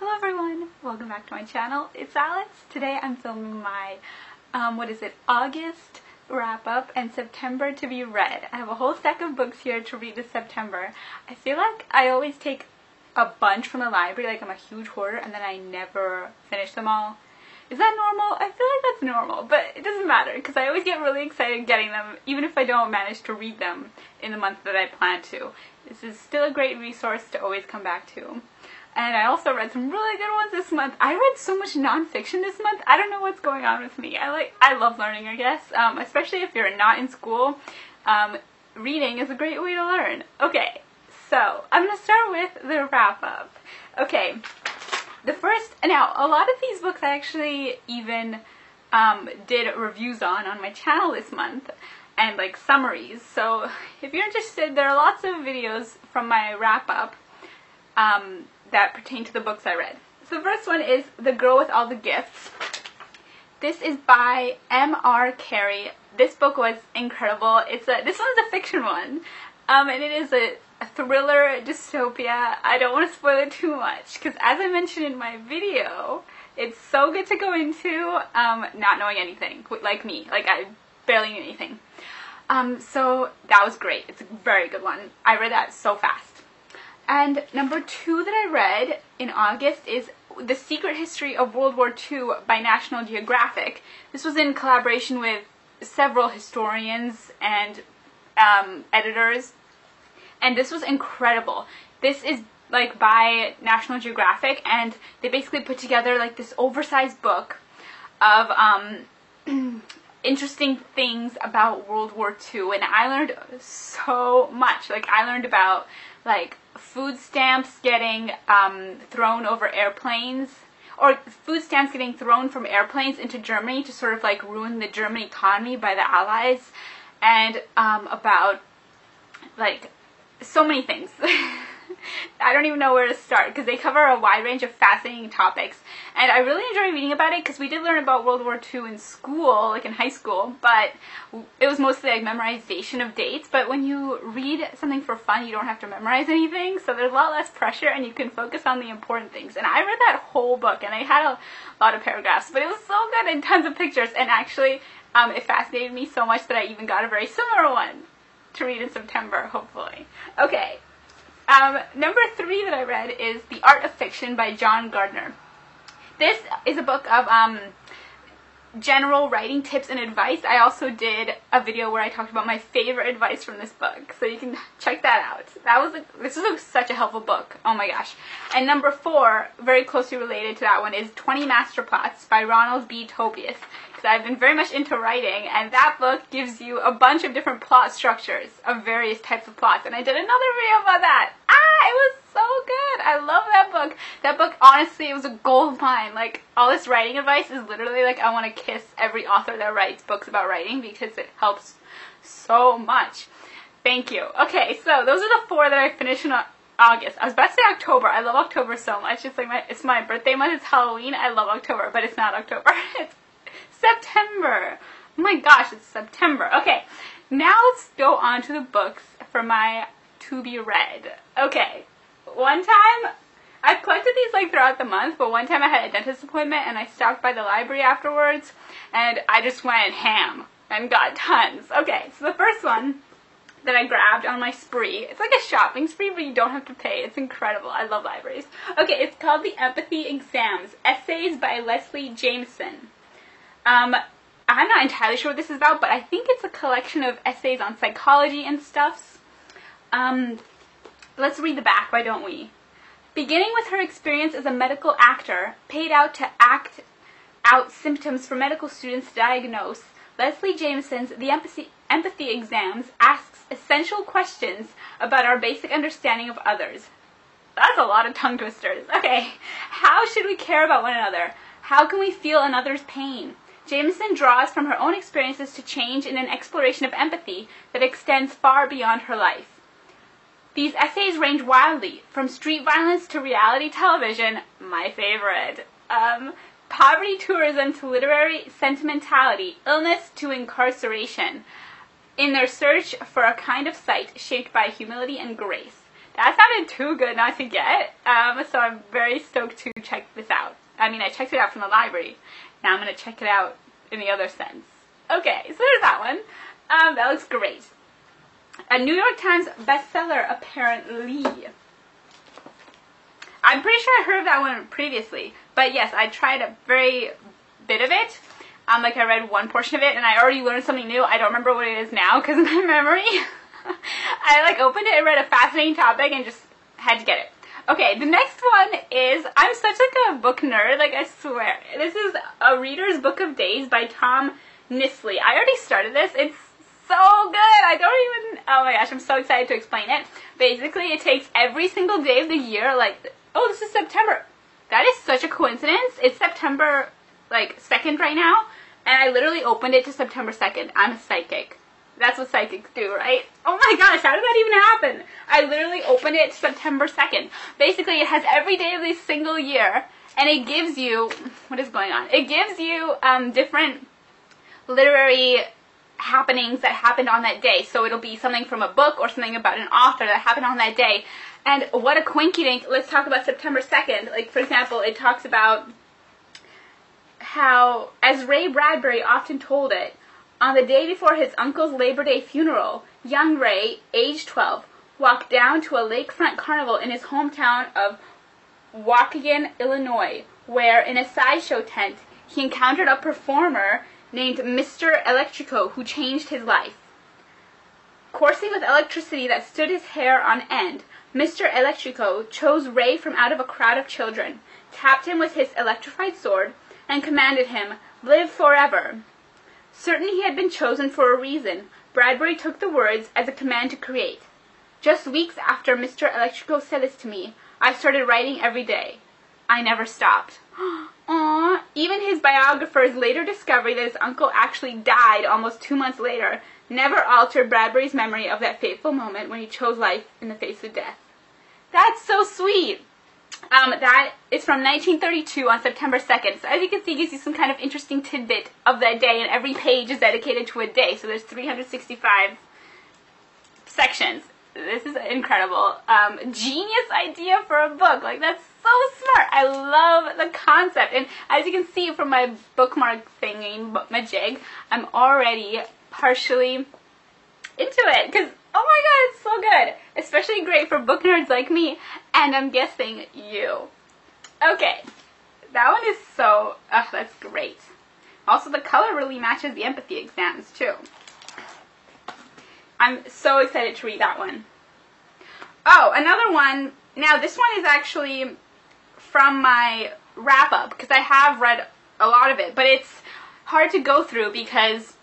Hello everyone, welcome back to my channel. It's Alex. Today I'm filming my, um, what is it, August wrap up and September to be read. I have a whole stack of books here to read this September. I feel like I always take a bunch from the library, like I'm a huge hoarder, and then I never finish them all. Is that normal? I feel like that's normal, but it doesn't matter because I always get really excited getting them, even if I don't manage to read them in the month that I plan to. This is still a great resource to always come back to. And I also read some really good ones this month. I read so much nonfiction this month. I don't know what's going on with me. I like, I love learning, I guess. Um, especially if you're not in school. Um, reading is a great way to learn. Okay, so I'm gonna start with the wrap up. Okay, the first. Now, a lot of these books I actually even um, did reviews on on my channel this month and like summaries. So if you're interested, there are lots of videos from my wrap up. Um, that pertain to the books I read. So the first one is The Girl with All the Gifts. This is by M.R. Carey. This book was incredible. It's a this one's a fiction one, um, and it is a, a thriller dystopia. I don't want to spoil it too much because, as I mentioned in my video, it's so good to go into um, not knowing anything, like me. Like I barely knew anything. Um, so that was great. It's a very good one. I read that so fast. And number two that I read in August is The Secret History of World War II by National Geographic. This was in collaboration with several historians and um, editors. And this was incredible. This is like by National Geographic and they basically put together like this oversized book of um, interesting things about World War II and I learned so much. Like I learned about like food stamps getting um, thrown over airplanes or food stamps getting thrown from airplanes into Germany to sort of like ruin the German economy by the Allies, and um, about like so many things. I don't even know where to start because they cover a wide range of fascinating topics. And I really enjoy reading about it because we did learn about World War II in school, like in high school, but it was mostly like memorization of dates. But when you read something for fun, you don't have to memorize anything, so there's a lot less pressure and you can focus on the important things. And I read that whole book and I had a lot of paragraphs, but it was so good and tons of pictures. And actually, um, it fascinated me so much that I even got a very similar one to read in September, hopefully. Okay, um, number three that I read is The Art of Fiction by John Gardner. This is a book of um, general writing tips and advice. I also did a video where I talked about my favorite advice from this book, so you can check that out. That was a, this is such a helpful book. Oh my gosh! And number four, very closely related to that one, is 20 Master Plots by Ronald B. Tobias because I've been very much into writing, and that book gives you a bunch of different plot structures of various types of plots. And I did another video about that. It was so good. I love that book. That book, honestly, it was a gold mine. Like, all this writing advice is literally like I want to kiss every author that writes books about writing because it helps so much. Thank you. Okay, so those are the four that I finished in August. I was about to say October. I love October so much. It's like my it's my birthday month. It's Halloween. I love October, but it's not October. it's September. Oh my gosh, it's September. Okay, now let's go on to the books for my to be read. Okay, one time, I've collected these like throughout the month, but one time I had a dentist appointment and I stopped by the library afterwards and I just went ham and got tons. Okay, so the first one that I grabbed on my spree. It's like a shopping spree, but you don't have to pay. It's incredible. I love libraries. Okay, it's called The Empathy Exams Essays by Leslie Jamison. Um, I'm not entirely sure what this is about, but I think it's a collection of essays on psychology and stuffs. Um, let's read the back, why don't we? Beginning with her experience as a medical actor, paid out to act out symptoms for medical students to diagnose, Leslie Jamison's The Empathy, Empathy Exams asks essential questions about our basic understanding of others. That's a lot of tongue twisters. Okay, how should we care about one another? How can we feel another's pain? Jamison draws from her own experiences to change in an exploration of empathy that extends far beyond her life. These essays range wildly, from street violence to reality television, my favorite, um, poverty tourism to literary sentimentality, illness to incarceration, in their search for a kind of sight shaped by humility and grace. that sounded too good not to get. Um, so I'm very stoked to check this out. I mean, I checked it out from the library. Now I'm going to check it out in the other sense. Okay, so there's that one. Um, that looks great. A New York Times bestseller, apparently. I'm pretty sure I heard of that one previously, but yes, I tried a very bit of it. Um, like I read one portion of it, and I already learned something new. I don't remember what it is now because of my memory. I like opened it and read a fascinating topic and just had to get it. Okay, the next one is I'm such like a book nerd, like I swear. This is a Reader's Book of Days by Tom Nissley. I already started this. It's so good. I don't even Oh my gosh, I'm so excited to explain it. Basically, it takes every single day of the year like oh, this is September. That is such a coincidence. It's September like 2nd right now, and I literally opened it to September 2nd. I'm a psychic. That's what psychics do, right? Oh my gosh, how did that even happen? I literally opened it September 2nd. Basically, it has every day of the single year, and it gives you, what is going on? It gives you um, different literary happenings that happened on that day. So it'll be something from a book or something about an author that happened on that day. And what a quinkydink. Let's talk about September 2nd. Like, for example, it talks about how, as Ray Bradbury often told it, on the day before his uncle's Labor Day funeral, young Ray, age 12, walked down to a lakefront carnival in his hometown of Waukegan, Illinois, where, in a sideshow tent, he encountered a performer named Mr. Electrico who changed his life. Coursing with electricity that stood his hair on end, Mr. Electrico chose Ray from out of a crowd of children, tapped him with his electrified sword, and commanded him, Live forever. Certain he had been chosen for a reason, Bradbury took the words as a command to create. Just weeks after Mr. Electrico said this to me, I started writing every day. I never stopped. Aww. Even his biographer's later discovery that his uncle actually died almost two months later never altered Bradbury's memory of that fateful moment when he chose life in the face of death. That's so sweet. Um, that is from 1932 on September 2nd. So as you can see, you some kind of interesting tidbit of that day, and every page is dedicated to a day. So there's 365 sections. This is incredible. Um, genius idea for a book. Like, that's so smart. I love the concept. And as you can see from my bookmark thingy, my jig, I'm already partially into it. Because Oh my god, it's so good. Especially great for book nerds like me, and I'm guessing you. Okay, that one is so, ugh, that's great. Also, the color really matches the empathy exams, too. I'm so excited to read that one. Oh, another one. Now, this one is actually from my wrap up, because I have read a lot of it, but it's hard to go through because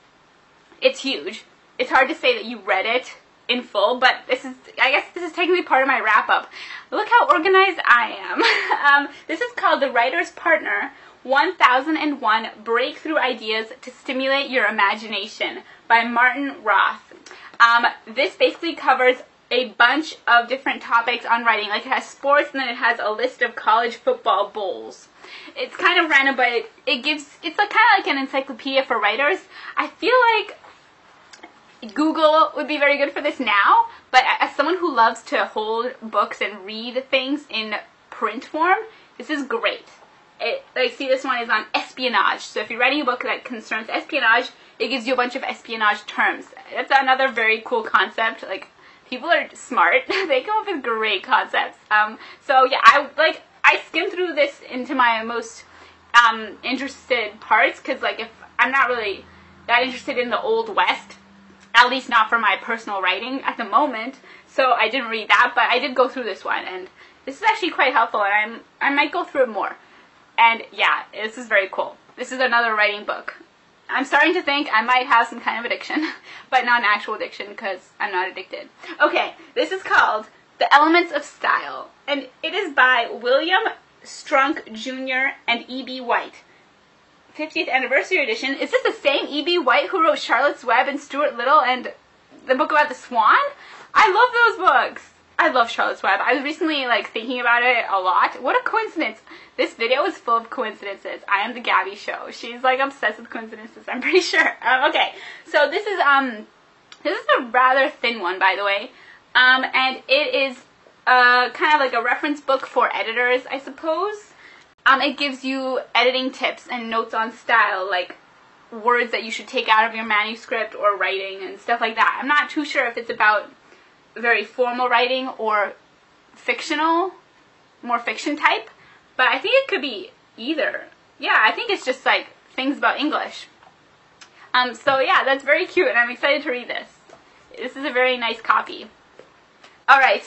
it's huge. It's hard to say that you read it in full, but this is, I guess this is technically part of my wrap up. Look how organized I am. um, this is called The Writer's Partner 1001 Breakthrough Ideas to Stimulate Your Imagination by Martin Roth. Um, this basically covers a bunch of different topics on writing. Like it has sports and then it has a list of college football bowls. It's kind of random, but it, it gives, it's like, kind of like an encyclopedia for writers. I feel like Google would be very good for this now, but as someone who loves to hold books and read things in print form, this is great. It, I see this one is on espionage. So if you're writing a book that concerns espionage, it gives you a bunch of espionage terms. That's another very cool concept. Like people are smart; they come up with great concepts. Um, so yeah, I like I skimmed through this into my most um, interested parts because like if I'm not really that interested in the old west, at least not for my personal writing at the moment. So I didn't read that, but I did go through this one, and this is actually quite helpful, and I'm I might go through it more. And yeah, this is very cool. This is another writing book. I'm starting to think I might have some kind of addiction, but not an actual addiction because I'm not addicted. Okay, this is called The Elements of Style, and it is by William Strunk Jr. and E.B. White. 50th anniversary edition. Is this the same E.B. White who wrote Charlotte's Web and Stuart Little and the book about the swan? I love those books. I love Charlotte's Web. I was recently like thinking about it a lot. What a coincidence. This video is full of coincidences. I am the Gabby show. She's like obsessed with coincidences, I'm pretty sure. Um, okay, so this is um this is a rather thin one by the way. Um, and it is uh, kind of like a reference book for editors, I suppose. Um, it gives you editing tips and notes on style, like words that you should take out of your manuscript or writing and stuff like that. I'm not too sure if it's about very formal writing or fictional, more fiction type, but I think it could be either. Yeah, I think it's just like things about English. Um, so yeah, that's very cute, and I'm excited to read this. This is a very nice copy. All right.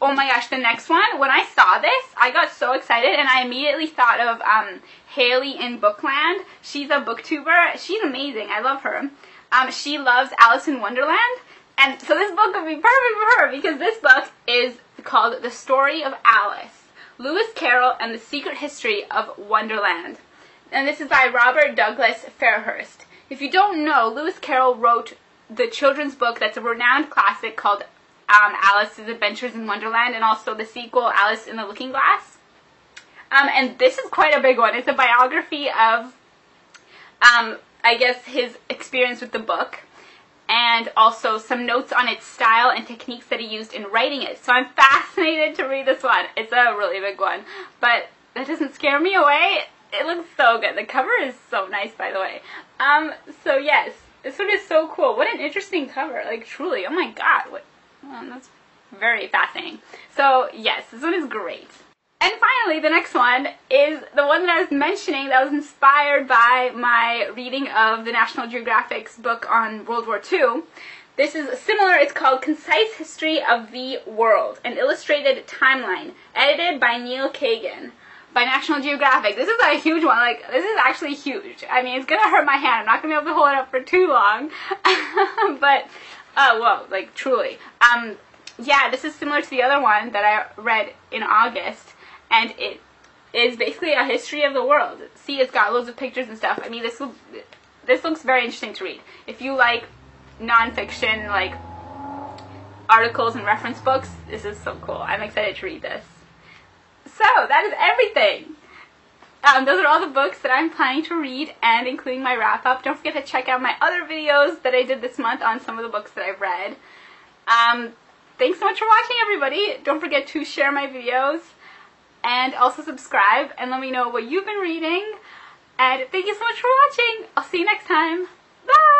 Oh my gosh, the next one. When I saw this, I got so excited, and I immediately thought of um, Haley in Bookland. She's a booktuber. She's amazing. I love her. Um, she loves Alice in Wonderland, and so this book would be perfect for her because this book is called The Story of Alice. Lewis Carroll and the Secret History of Wonderland. And this is by Robert Douglas Fairhurst. If you don't know, Lewis Carroll wrote the children's book that's a renowned classic called um, Alice's Adventures in Wonderland and also the sequel, Alice in the Looking Glass. Um, and this is quite a big one. It's a biography of, um, I guess, his experience with the book and also some notes on its style and techniques that he used in writing it. So I'm fascinated to read this one. It's a really big one, but that doesn't scare me away. It looks so good. The cover is so nice, by the way. Um, so yes, this one is so cool. What an interesting cover. Like, truly, oh my god. What, that's very fascinating. So yes, this one is great. And finally, the next one is the one that I was mentioning that was inspired by my reading of the National Geographic's book on World War II. This is similar, it's called Concise History of the World, an illustrated timeline, edited by Neil Kagan by National Geographic. This is a huge one, like, this is actually huge. I mean, it's gonna hurt my hand, I'm not gonna be able to hold it up for too long, but, uh, well, like, truly. Um, yeah, this is similar to the other one that I read in August and it is basically a history of the world. See, it's got loads of pictures and stuff. I mean, this this looks very interesting to read. If you like nonfiction, like articles and reference books, this is so cool. I'm excited to read this. So, that is everything. Um, those are all the books that I'm planning to read and including my wrap up. Don't forget to check out my other videos that I did this month on some of the books that I've read. Um, thanks so much for watching everybody. Don't forget to share my videos and also subscribe and let me know what you've been reading. And thank you so much for watching. I'll see you next time. Bye!